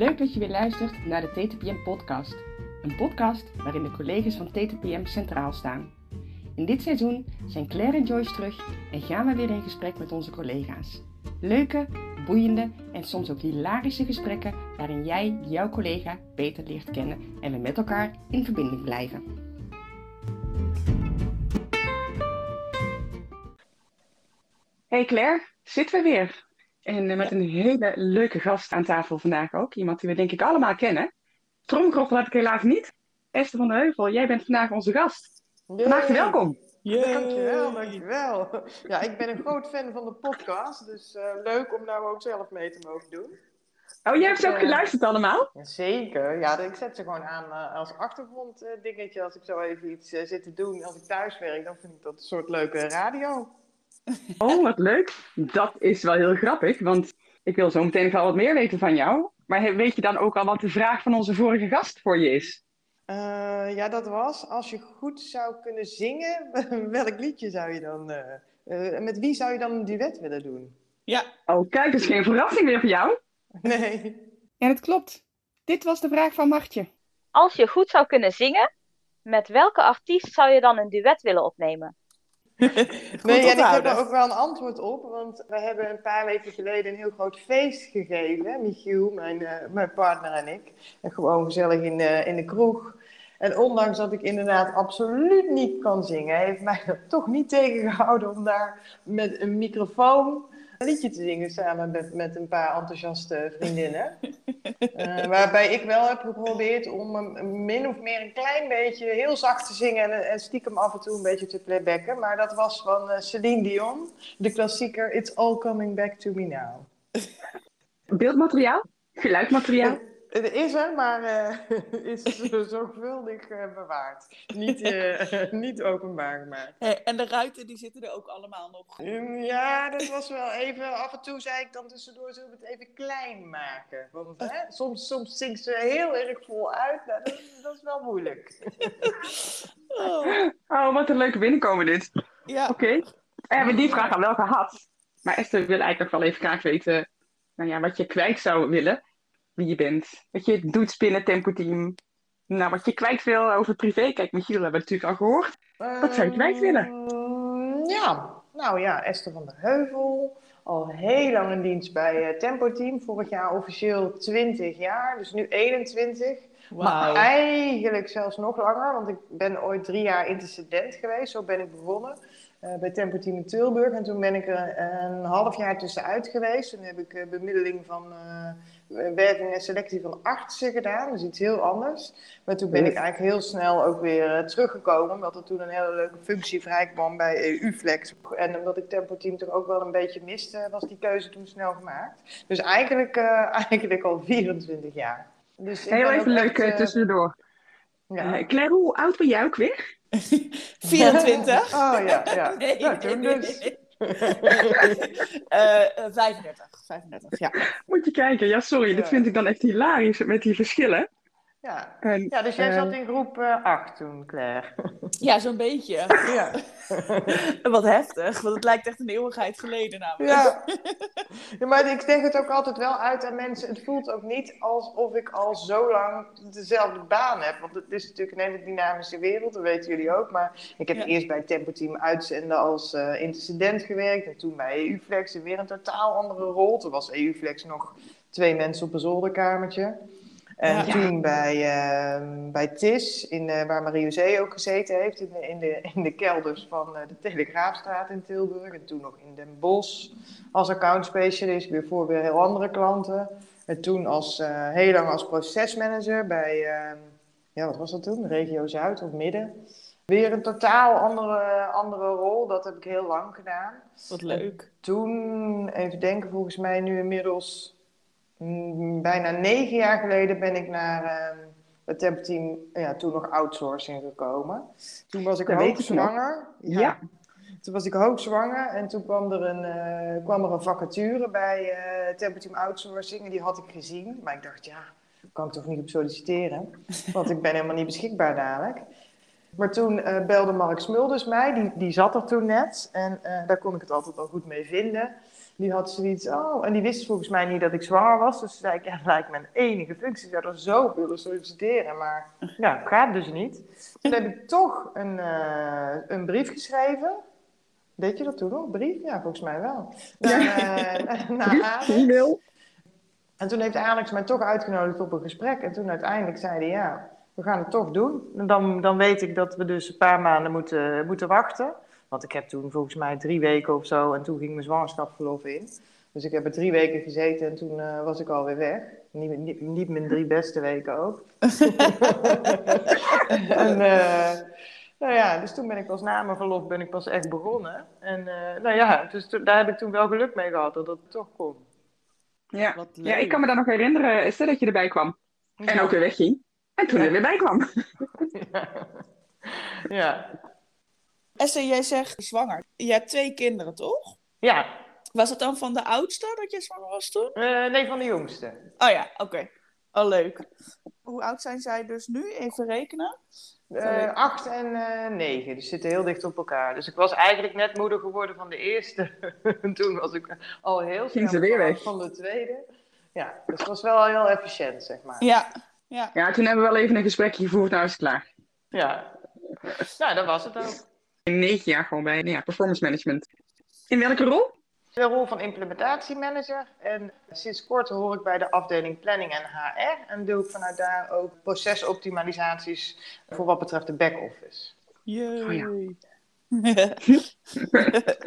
Leuk dat je weer luistert naar de TTPM podcast. Een podcast waarin de collega's van TTPM centraal staan. In dit seizoen zijn Claire en Joyce terug en gaan we weer in gesprek met onze collega's. Leuke, boeiende en soms ook hilarische gesprekken waarin jij jouw collega beter leert kennen en we met elkaar in verbinding blijven. Hey Claire, zitten we weer. En eh, met een hele leuke gast aan tafel vandaag ook. Iemand die we denk ik allemaal kennen. Tromgeroffel heb ik helaas niet. Esther van de Heuvel, jij bent vandaag onze gast. Van harte welkom. Yay. Dankjewel, dankjewel. Ja, ik ben een groot fan van de podcast, dus uh, leuk om nou ook zelf mee te mogen doen. Oh, jij hebt ze ook uh, geluisterd allemaal? Zeker, ja, ik zet ze gewoon aan uh, als achtergronddingetje. als ik zo even iets zit te doen als ik thuis werk, dan vind ik dat een soort leuke radio. Oh, wat leuk. Dat is wel heel grappig, want ik wil zo meteen nog wel wat meer weten van jou. Maar weet je dan ook al wat de vraag van onze vorige gast voor je is? Uh, ja, dat was, als je goed zou kunnen zingen, welk liedje zou je dan... Uh, uh, met wie zou je dan een duet willen doen? Ja. Oh, kijk, dat is geen verrassing meer voor jou. Nee. En het klopt. Dit was de vraag van Martje. Als je goed zou kunnen zingen, met welke artiest zou je dan een duet willen opnemen? Nee, en ik heb er ook wel een antwoord op, want we hebben een paar weken geleden een heel groot feest gegeven, Michiel, mijn, uh, mijn partner en ik. En gewoon gezellig in, uh, in de kroeg. En ondanks dat ik inderdaad absoluut niet kan zingen, heeft mij dat toch niet tegengehouden om daar met een microfoon een liedje te zingen samen met, met een paar enthousiaste vriendinnen. uh, waarbij ik wel heb geprobeerd om een, min of meer een klein beetje heel zacht te zingen en, en stiekem af en toe een beetje te playbacken. Maar dat was van uh, Celine Dion, de klassieker It's All Coming Back to Me Now. Beeldmateriaal? Geluidmateriaal? Het is er, maar uh, is zorgvuldig uh, bewaard. Niet, uh, niet openbaar gemaakt. Hey, en de ruiten die zitten er ook allemaal nog? Um, ja, dat was wel even... Af en toe zei ik dan tussendoor, zullen we het even klein maken? Want hè, soms, soms zingt ze heel erg vol uit. Nou, dat, dat, is wel moeilijk. oh. oh, wat een leuke binnenkomen dit. Ja. Oké. Okay. We hebben die vraag al wel gehad. Maar Esther wil eigenlijk nog wel even graag weten... Nou ja, wat je kwijt zou willen wie je bent. Wat je doet binnen Tempo Team. Nou, wat je kwijt wil over privé. Kijk, Michiel hebben we natuurlijk al gehoord. Wat zou je kwijt willen? Uh, ja, nou ja, Esther van der Heuvel. Al heel lang in dienst bij uh, Tempo Team. Vorig jaar officieel 20 jaar, dus nu 21. Wow. Maar eigenlijk zelfs nog langer, want ik ben ooit drie jaar intercedent geweest. Zo ben ik begonnen. Uh, bij Tempo Team in Tilburg. En toen ben ik er een half jaar tussenuit geweest. Toen heb ik uh, bemiddeling van werving en selectie van artsen gedaan. Dus iets heel anders. Maar toen ben ik eigenlijk heel snel ook weer teruggekomen. Omdat er toen een hele leuke functie vrijkwam bij EU-Flex. En omdat ik Tempo Team toch ook wel een beetje miste, was die keuze toen snel gemaakt. Dus eigenlijk, eigenlijk al 24 jaar. Dus heel even leuk echt, tussendoor. Ja. Claire, hoe oud ben jij ook weer? 24. Oh ja, ja. Nee, nou, toen dus. uh, 35. 35, ja. Moet je kijken, ja, sorry, dit vind ik dan echt hilarisch met die verschillen. Ja, en, ja dus jij uh, zat in groep 8 uh, toen, Claire. Ja, zo'n beetje. Ja. Wat heftig, want het lijkt echt een eeuwigheid geleden namelijk. Ja. ja, maar ik denk het ook altijd wel uit aan mensen. Het voelt ook niet alsof ik al zo lang dezelfde baan heb. Want het is natuurlijk een hele dynamische wereld, dat weten jullie ook. Maar ik heb ja. eerst bij Tempo Team uitzenden als uh, intercedent gewerkt. En toen bij EUFlex weer een totaal andere rol. Toen was EUFlex nog twee mensen op een zolderkamertje. En ja. toen bij, uh, bij TIS, in, uh, waar Marie ook gezeten heeft, in de, in de, in de kelders van uh, de Telegraafstraat in Tilburg. En toen nog in Den Bosch als accountspecialist, weer voor weer heel andere klanten. En toen als, heel lang als procesmanager bij, ehm, ja wat was dat toen, regio Zuid of Midden. Weer een totaal andere, andere rol, dat heb ik heel lang gedaan. Wat leuk. En toen, even denken, volgens mij nu inmiddels bijna negen jaar geleden ben ik naar uh, het tempteam, ja, toen nog outsourcing gekomen. Toen was ik hoogzwanger. Ja. ja. Toen was ik hoogzwanger en toen kwam er een, uh, kwam er een vacature bij uh, Tempteam Outsourcing en die had ik gezien. Maar ik dacht, ja, kan ik toch niet op solliciteren? Want ik ben helemaal niet beschikbaar dadelijk. Maar toen eh, belde Mark Smulders mij, die, die zat er toen net. En eh, daar kon ik het altijd wel goed mee vinden. Die had zoiets, oh, en die wist volgens mij niet dat ik zwaar was. Dus zei ik, ja, dat lijkt mijn enige functie. Ik zou er zo willen solliciteren, maar ja, gaat dus niet. Toen heb ik toch een, eh, een brief geschreven. Deed je dat toen nog? Brief? Ja, volgens mij wel. Naar, eh, naar Alex. E-mail. En toen heeft Alex mij toch uitgenodigd op een gesprek. En toen uiteindelijk zei hij, ja, we gaan het toch doen. En dan, dan weet ik dat we dus een paar maanden moeten, moeten wachten. Want ik heb toen volgens mij drie weken of zo en toen ging mijn zwangerschapsverlof in. Dus ik heb er drie weken gezeten en toen eh, was ik alweer weg. Niet, niet, niet mijn drie beste weken ook. en, eh, nou ja, dus toen ben ik pas na mijn verlof ben ik pas echt begonnen. En eh, nou ja, dus daar heb ik toen wel geluk mee gehad dat het toch kon. Ja. Ja, ik kan me daar nog herinneren, Esther, dat je erbij kwam. En Ja. ook weer wegging. En toen er weer bij kwam. Ja. Esther, jij zegt zwanger. Je hebt twee kinderen, toch? Ja, Was het dan van de oudste dat je zwanger was toen? Eh, nee, van de jongste. Oh ja, oké. Oh, leuk. Hoe oud zijn zij dus nu? Even rekenen. Eh, acht en eh, negen, die zitten heel dicht op elkaar. Dus ik was eigenlijk net moeder geworden van de eerste. Toen was ik al heel snel Ging ze weer bevallen weg. van de tweede. Ja, dus het was wel heel efficiënt, zeg maar. Ja, ja. Ja, toen hebben we wel even een gesprekje gevoerd. Nou is het klaar. Ja. Nou, dat was het ook. Negen jaar gewoon bij ja, performance management. In welke rol? De rol van implementatiemanager. En sinds kort hoor ik bij de afdeling planning en HR. En doe ik vanuit daar ook procesoptimalisaties voor wat betreft de back-office. Jee. Oh ja.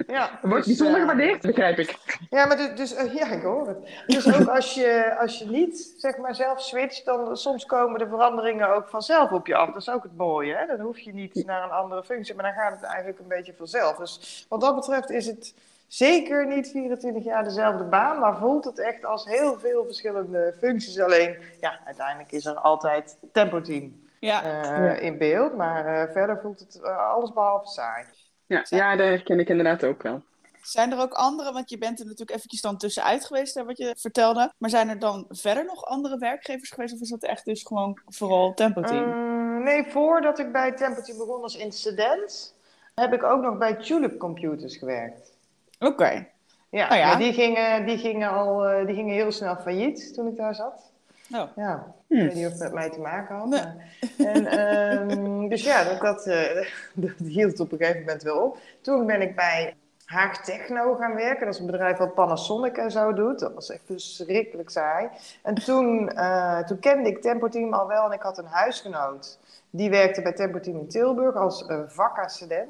Ja, Wordt dus, bijzonder eh, gewaardeerd, begrijp ik. Ja, maar dus, dus ja, ik hoor het. Dus ook als je, als je niet zeg maar zelf switcht, dan soms komen de veranderingen ook vanzelf op je af. Dat is ook het mooie. Hè? Dan hoef je niet naar een andere functie, maar dan gaat het eigenlijk een beetje vanzelf. Dus wat dat betreft is het zeker niet 24 jaar dezelfde baan, maar voelt het echt als heel veel verschillende functies. Alleen, ja, uiteindelijk is er altijd tempo-team ja. eh, in beeld, maar eh, verder voelt het eh, alles behalve saai. Ja, ja, dat herken ik inderdaad ook wel. Zijn er ook andere, want je bent er natuurlijk eventjes dan tussenuit geweest, hè, wat je vertelde. Maar zijn er dan verder nog andere werkgevers geweest? Of is dat echt dus gewoon vooral Tempo Team? Mm, nee, voordat ik bij Temperatuur begon als incident, heb ik ook nog bij Tulip Computers gewerkt. Oké. Ja, Oh ja? maar die gingen, die, gingen al, eh, die gingen heel snel failliet toen ik daar zat. Oh. Ja, Hmm. ik weet niet of het met mij te maken had. Nee. maar- En, ehm, dus ja, dat, dat, eh, dat hield op een gegeven moment wel op. Toen ben ik bij Haag Techno gaan werken. Dat is een bedrijf wat Panasonic en zo doet. Dat was echt verschrikkelijk saai. En toen, eh, toen kende ik Tempo Team al wel en ik had een huisgenoot. Die werkte bij Tempo Team in Tilburg als uh,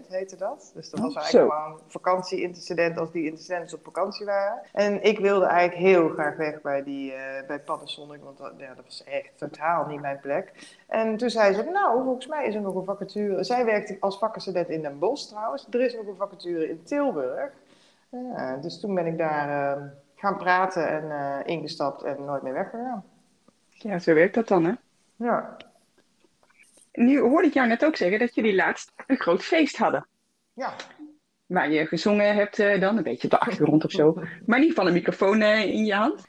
heette dat. Dus dat was eigenlijk zo. gewoon vakantie-intercedent als die intercedenten op vakantie waren. En ik wilde eigenlijk heel graag weg bij, die, eh, bij Panasonic, want dat, ja, dat was echt totaal niet mijn plek. En toen zei ze, nou, volgens mij is er nog een vacature. Zij werkte als vakkenstudent in Den Bosch trouwens. Er is nog een vacature in Tilburg. Dus toen ben ik daar eh, gaan praten en eh, ingestapt en nooit meer weggegaan. Ja, zo werkt dat dan, hè? Ja, Nu hoorde ik jou net ook zeggen dat jullie laatst een groot feest hadden. ja. Waar je gezongen hebt eh, dan, een beetje op de achtergrond of zo. Maar in ieder geval een microfoon eh, in je hand.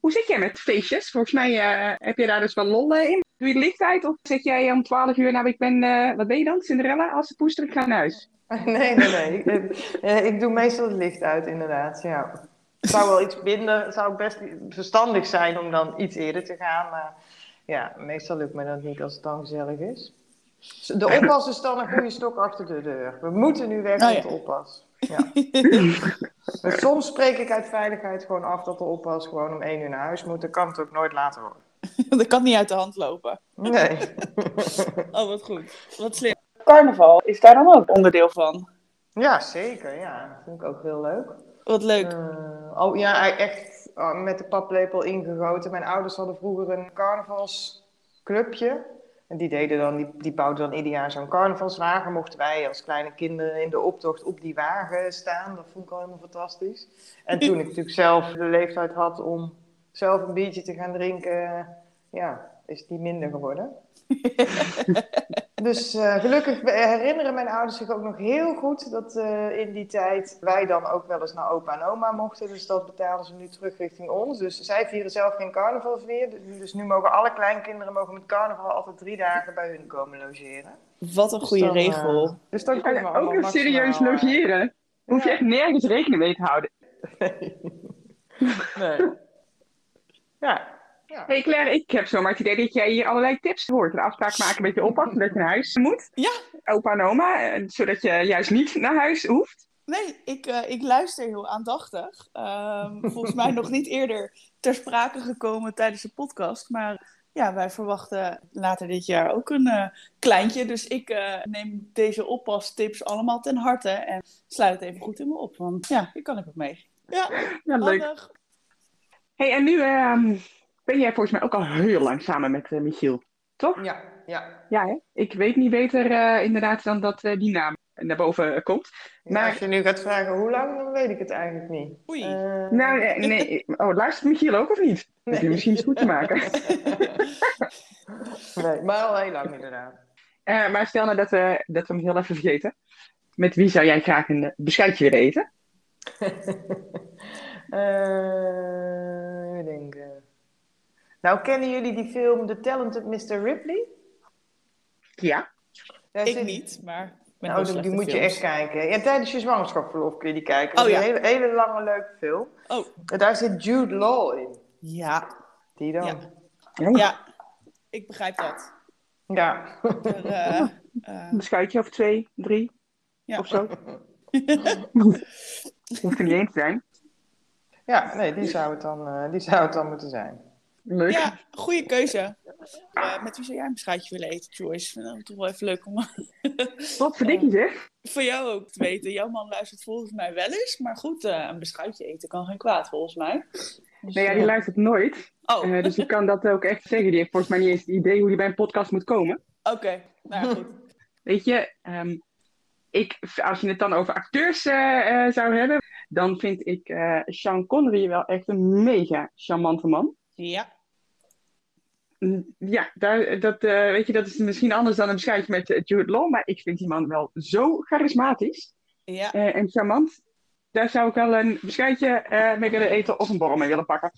Hoe zit jij met feestjes? Volgens mij eh, heb je daar dus wel lol in. Doe je het licht uit of zeg jij om 12 uur, nou ik ben, wat ben je dan? Cinderella? Als de poester, ik ga naar huis. Nee, nee, nee. Ik, ik doe meestal het licht uit, inderdaad. Ja. Het zou wel iets minder, het zou best verstandig zijn om dan iets eerder te gaan. Maar ja, meestal lukt me dat niet als het dan gezellig is. De oppas is dan een goede stok achter de deur. We moeten nu weg Oh, met ja. de oppas. Ja. Maar soms spreek ik uit veiligheid gewoon af dat de oppas gewoon om één uur naar huis moet. Dan kan het ook nooit later worden. dat kan niet uit de hand lopen. Nee. Oh, wat goed. Wat slim. Carnaval is daar dan ook onderdeel van. Ja, zeker. Ja, dat vind ik ook heel leuk. Wat leuk. Eh, oh ja, echt uh, met de paplepel ingegoten. Mijn ouders hadden vroeger een carnavalsclubje. En die deden dan, die, die bouwden dan ieder jaar zo'n carnavalswagen. Mochten wij als kleine kinderen in de optocht op die wagen staan. Dat vond ik al helemaal fantastisch. En toen ik natuurlijk zelf de leeftijd had om zelf een biertje te gaan drinken, ja, is die minder geworden. dus uh, gelukkig herinneren mijn ouders zich ook nog heel goed dat uh, in die tijd wij dan ook wel eens naar opa en oma mochten. Dus dat betalen ze nu terug richting ons. Dus zij vieren zelf geen carnaval meer. Dus nu mogen alle kleinkinderen mogen met carnaval altijd drie dagen bij hun komen logeren. Wat een goede dan, eh, regel. Dus dan kunnen we ook een serieus eh, logeren. Hoef je ja. echt nergens rekening mee te houden. Nee. Ja. Ja. hey Claire, ik heb zomaar het idee dat jij hier allerlei tips hoort. Een afspraak maken met je oppas, dat je naar huis moet. Ja. Opa en oma, eh, zodat je juist niet naar huis hoeft. Nee, ik, eh, ik luister heel aandachtig. Ehm, volgens mij nog niet eerder ter sprake gekomen tijdens de podcast. Maar ja, wij verwachten later dit jaar ook een eh, kleintje. Dus ik eh, neem deze oppastips allemaal ten harte. En sluit het even goed in me op. Want ja, hier kan ik ook mee. Ja, Ja, leuk. handig. hey, en nu ehm, ben jij volgens mij ook al heel lang samen met eh, Michiel, toch? Ja, ja. Ja, hè? Ik weet niet beter eh, inderdaad dan dat eh, die naam naar boven komt. Maar als je nu gaat vragen hoe lang, dan weet ik het eigenlijk niet. Oei. Nou, nee. Oh, luistert Michiel ook of niet? Heb je misschien eens goed te maken. nee, maar al heel lang inderdaad. Eh, maar stel nou dat we, dat we hem heel even vergeten. Met wie zou jij graag een beschuitje willen eten? Eh, even denken. Nou, kennen jullie die film The Talented Mr. Ripley? Ja. Daar Ik zit- niet, maar... Nou, die, moet je echt kijken. Ja, tijdens je zwangerschapsverlof kun je die kijken. Dat Oh, is ja. een hele, hele lange, leuke film. Oh, En daar zit Jude Law in. ja. Die dan. Ja. Ja. Ja, ik begrijp dat. Er, eh, eh, Een beschuitje of twee, drie ja. of zo. Hoeft er niet eens te zijn. Ja, nee, die zou het dan, eh, die zou het dan moeten zijn. Leuk. Ja, goede keuze. Eh, met wie zou jij een beschuitje willen eten, Joyce? Dat toch wel even leuk om Wat verdikkie zeg. voor jou ook te weten. Jouw man luistert volgens mij wel eens. Maar goed, eh, een beschuitje eten kan geen kwaad volgens mij. Dus, Nee, ja, die eh, luistert nooit. Oh, dus ik kan dat ook echt zeggen. Die heeft volgens mij niet eens het idee hoe die bij een podcast moet komen. oké. Nou ja, goed. Weet je, ehm, ik, als je het dan over acteurs zou hebben, dan vind ik Sean Connery wel echt een mega charmante man. Ja. Ja, daar, dat, eh, weet je, dat is misschien anders dan een beschuitje met eh, Jude Law, maar ik vind die man wel zo charismatisch Ja. eh, en charmant. Daar zou ik wel een beschuitje eh, mee willen eten of een borrel mee willen pakken.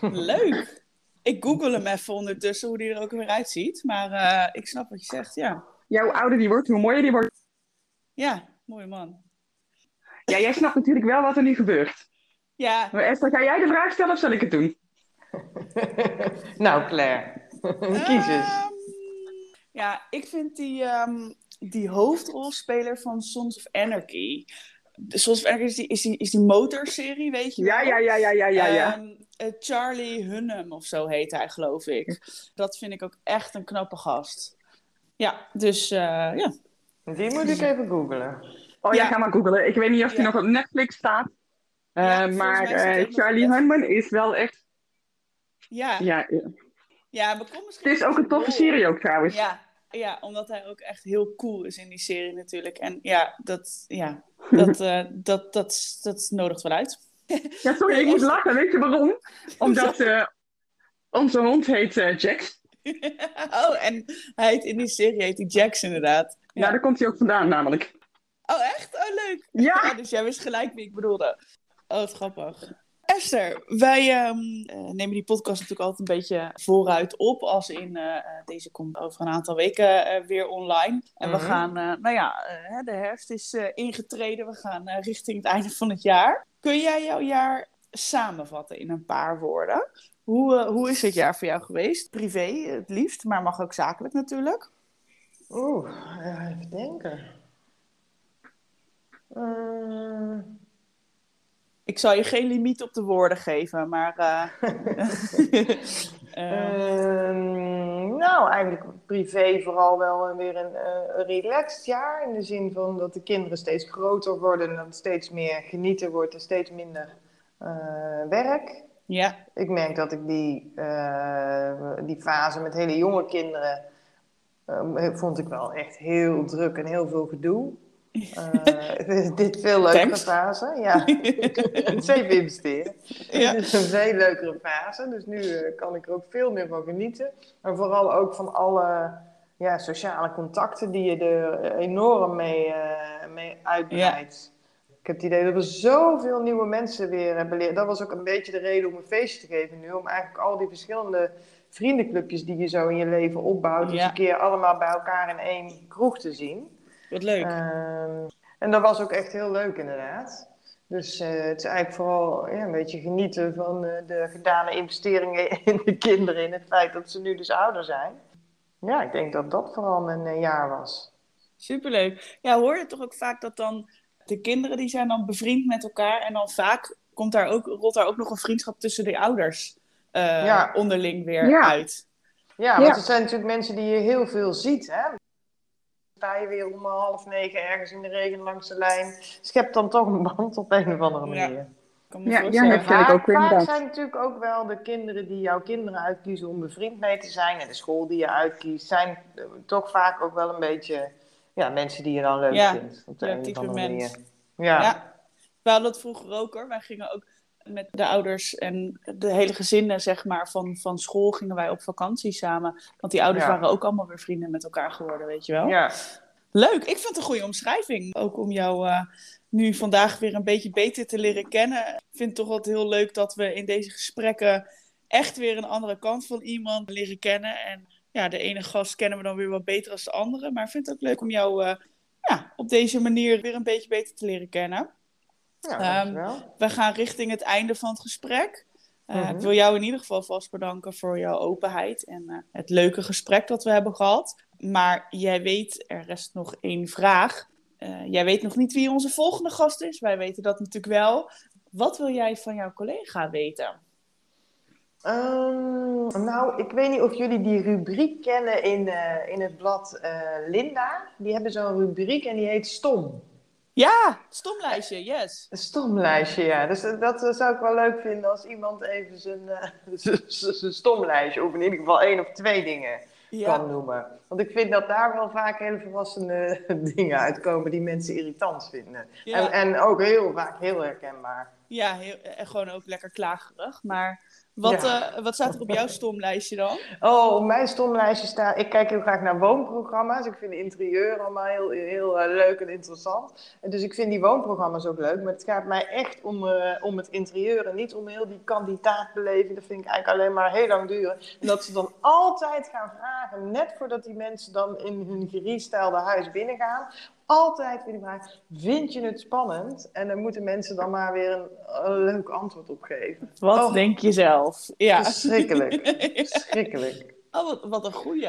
Leuk. Ik google hem even ondertussen hoe die er ook weer uitziet. Maar ik snap wat je zegt, ja. Hoe ouder die wordt, hoe mooier die wordt. Ja, mooie man. Ja, jij snapt natuurlijk wel wat er nu gebeurt. Ja, Maar Esther, ga jij de vraag stellen of zal ik het doen? nou, Claire. Kies eens. Ehm, ja, ik vind die, ehm, die hoofdrolspeler van Sons of Anarchy. De Sons of Anarchy is die, is die, is die motorserie, weet je Ja, wel? ja, ja, ja, ja, ja. ja. Ehm, eh, Charlie Hunnam of zo heet hij, geloof ik. Dat vind ik ook echt een knappe gast. Ja, dus eh, ja. Die moet ik even googlen. Oh ja, Ja. ga maar googlen. Ik weet niet of die Ja. nog op Netflix staat. Eh, maar eh, Charlie. Hunman is wel echt... Ja, Ja, ja. ja maar misschien Het is ook een toffe serie ook trouwens. Ja, ja, omdat hij ook echt heel cool is in die serie natuurlijk. En ja, dat, ja, dat, eh, dat, dat, dat nodigt wel uit. Ja, sorry, ik moet lachen. Weet je waarom? Omdat eh, onze hond heet eh, Jax. oh, en hij heet, in die serie heet hij Jax inderdaad. Ja, Ja. daar komt hij ook vandaan namelijk. Oh, echt? Oh, leuk. Ja, Ja, dus jij wist gelijk wie ik bedoelde. Oh, wat grappig. Esther, wij ehm, eh, nemen die podcast natuurlijk altijd een beetje vooruit op. Als in, eh, eh, deze komt over een aantal weken weer online. En we Mhm. gaan, nou ja, de herfst is ingetreden. We gaan richting het einde van het jaar. Kun jij jouw jaar samenvatten in een paar woorden? Hoe, hoe is het jaar voor jou geweest? Privé het liefst, maar mag ook zakelijk natuurlijk. Oeh, even denken. Ik zal je geen limiet op de woorden geven, maar... eh, eh, Ehm, nou, eigenlijk privé vooral wel weer een, eh, een relaxed jaar. In de zin van dat de kinderen steeds groter worden en dat steeds meer genieten wordt en steeds minder eh, werk. ja, Ik merk dat ik die, die fase met hele jonge kinderen vond ik wel echt heel druk en heel veel gedoe. Eh, dit veel leukere Thanks. fase. Ja, zeven investeren. Ja. Het is een veel leukere fase. Dus nu eh, kan ik er ook veel meer van genieten. En vooral ook van alle ja, sociale contacten die je er enorm mee, eh, mee uitbreidt. Ik heb het idee dat we zoveel nieuwe mensen weer hebben leren. Dat was ook een beetje de reden om een feestje te geven nu. Om eigenlijk al die verschillende vriendenclubjes die je zo in je leven opbouwt. Dus Ja. een keer allemaal bij elkaar in één kroeg te zien. Wat leuk. Ehm, en dat was ook echt heel leuk inderdaad. Dus eh, het is eigenlijk vooral ja, een beetje genieten van eh, de gedane investeringen in de kinderen. In het feit dat ze nu dus ouder zijn. Ja, ik denk dat dat vooral mijn eh, jaar was. Superleuk. Ja, hoor je toch ook vaak dat dan de kinderen die zijn dan bevriend met elkaar en dan vaak komt daar ook, rolt daar ook nog een vriendschap tussen de ouders eh, Ja. onderling weer Ja. uit. Ja, want Ja. het zijn natuurlijk mensen die je heel veel ziet. Hè? Sta je weer om half negen ergens in de regen langs de lijn. Schept dan toch een band op een of andere Ja. manier. Ja, ja, herken ik vaak, ook weer vaak zijn natuurlijk ook wel de kinderen die jouw kinderen uitkiezen om bevriend mee te zijn. En de school die je uitkiest, zijn eh, toch vaak ook wel een beetje ja, mensen die je dan leuk Ja, vindt. Op de ja, een of andere manier. Ja. Ja. We hadden het vroeger ook hoor. Wij gingen ook met de ouders en de hele gezinnen zeg maar, van, van school gingen wij op vakantie samen. Want die ouders Ja. waren ook allemaal weer vrienden met elkaar geworden, weet je wel. ja. Leuk, ik vind het een goede omschrijving. Ook om jou eh, nu vandaag weer een beetje beter te leren kennen. Ik vind het toch altijd heel leuk dat we in deze gesprekken echt weer een andere kant van iemand leren kennen. En ja, de ene gast kennen we dan weer wat beter dan de andere. Maar ik vind het ook leuk om jou eh, ja, op deze manier weer een beetje beter te leren kennen. Ja, Ehm. We gaan richting het einde van het gesprek. Eh, Mhm. Ik wil jou in ieder geval vast bedanken voor jouw openheid en eh, het leuke gesprek dat we hebben gehad. Maar jij weet, er rest nog één vraag. Eh, jij weet nog niet wie onze volgende gast is. Wij weten dat natuurlijk wel. Wat wil jij van jouw collega weten? Ehm, nou, ik weet niet of jullie die rubriek kennen in, in het blad Linda. Die hebben zo'n rubriek en die heet Stom. Ja, stomlijstje, yes. Een stomlijstje, ja. Dus dat, dat zou ik wel leuk vinden als iemand even zijn, eh, zijn- stomlijstje, of in ieder geval één of twee dingen Ja, kan noemen. Want ik vind dat daar wel vaak hele verrassende dingen uitkomen die mensen irritant vinden. ja, En, en ook heel vaak heel herkenbaar. ja heel, en gewoon ook lekker klagerig. Maar wat, Ja. eh, wat staat er op jouw stomlijstje dan? Oh, op mijn stomlijstje staat. Ik kijk heel graag naar woonprogramma's. Ik vind interieur allemaal heel, heel eh, leuk en interessant. En dus ik vind die woonprogramma's ook leuk. Maar het gaat mij echt om, eh, om het interieur en niet om heel die kandidaatbeleving. Dat vind ik eigenlijk alleen maar heel lang duren. En dat ze dan altijd gaan vragen, net voordat die mensen dan in hun gerestylede huis binnengaan. Altijd weer die vraag: Vind je het spannend? En dan moeten mensen dan maar weer een, een leuk antwoord op geven. Wat Oh. denk je zelf? Ja. Verschrikkelijk. Verschrikkelijk. Oh, wat, wat een goeie.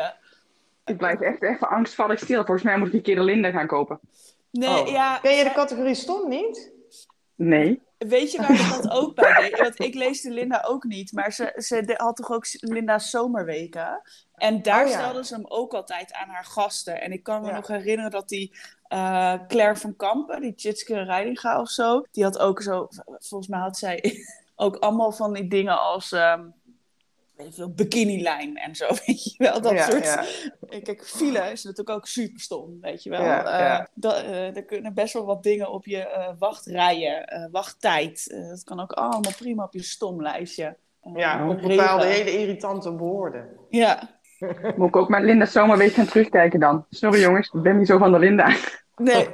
Ik blijf echt even angstvallig stil. Volgens mij moet ik een keer de Linda gaan kopen. Nee, Oh. ja, Ken je de categorie stom niet? Nee. weet je waar ze dat ook bij deed? Want ik leesde Linda ook niet, maar ze, ze de- had toch ook Linda's zomerweken? En daar Oh, ja. stelde ze hem ook altijd aan haar gasten. En ik kan me Ja. nog herinneren dat die eh, Claire van Kampen, die Tjitske Reidinga of zo, die had ook zo, volgens mij had zij ook allemaal van die dingen als... ehm weet ik veel, bikinilijn en zo, weet je wel, dat ja, soort Ja. Kijk, file is natuurlijk ook super stom, weet je wel. Ja, Eh, eh, er kunnen best wel wat dingen op je eh, wachtrijen, wachttijd. dat kan ook allemaal prima op je stomlijstje. Ja, op bepaalde hele irritante woorden. Ja, Moet ik ook met Linda Zomerweek gaan terugkijken dan. Sorry jongens, ik ben niet zo van de Linda. nee.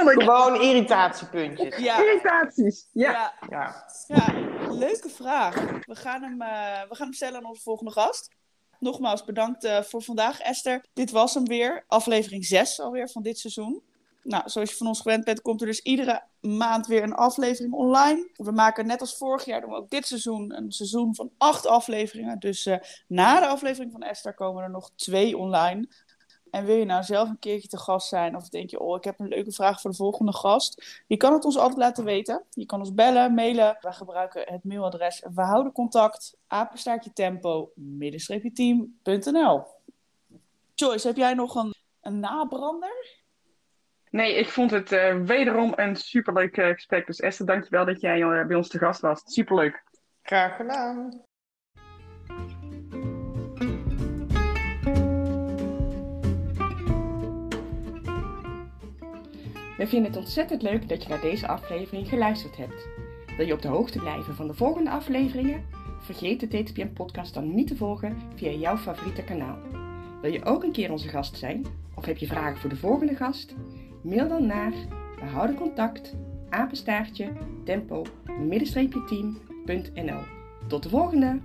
Gewoon irritatiepuntjes. ja, Irritaties. Ja. ja, Ja. ja, leuke vraag. We gaan, hem, eh, we gaan hem stellen aan onze volgende gast. Nogmaals bedankt eh, voor vandaag, Esther. Dit was hem weer, aflevering 6 alweer van dit seizoen. Nou, zoals je van ons gewend bent, komt er dus iedere maand weer een aflevering online. We maken net als vorig jaar, doen we ook dit seizoen een seizoen van acht afleveringen. Dus eh, na de aflevering van Esther komen er nog twee online. En wil je nou zelf een keertje te gast zijn of denk je, oh, ik heb een leuke vraag voor de volgende gast? Je kan het ons altijd laten weten. Je kan ons bellen, mailen. Wij gebruiken het mailadres we houden contact, apenstaartje tempo, team.nl. Joyce, heb jij nog een, een nabrander? Nee, ik vond het eh, wederom een superleuk eh, gesprek. Dus Esther, dankjewel dat jij eh, bij ons te gast was. Superleuk. Graag gedaan. We vinden het ontzettend leuk dat je naar deze aflevering geluisterd hebt. Wil je op de hoogte blijven van de volgende afleveringen? Vergeet de TTPM podcast dan niet te volgen via jouw favoriete kanaal. Wil je ook een keer onze gast zijn? Of heb je vragen voor de volgende gast? Mail dan naar we houden contact apenstaartje tempo middenstreepje team.nl. Tot de volgende!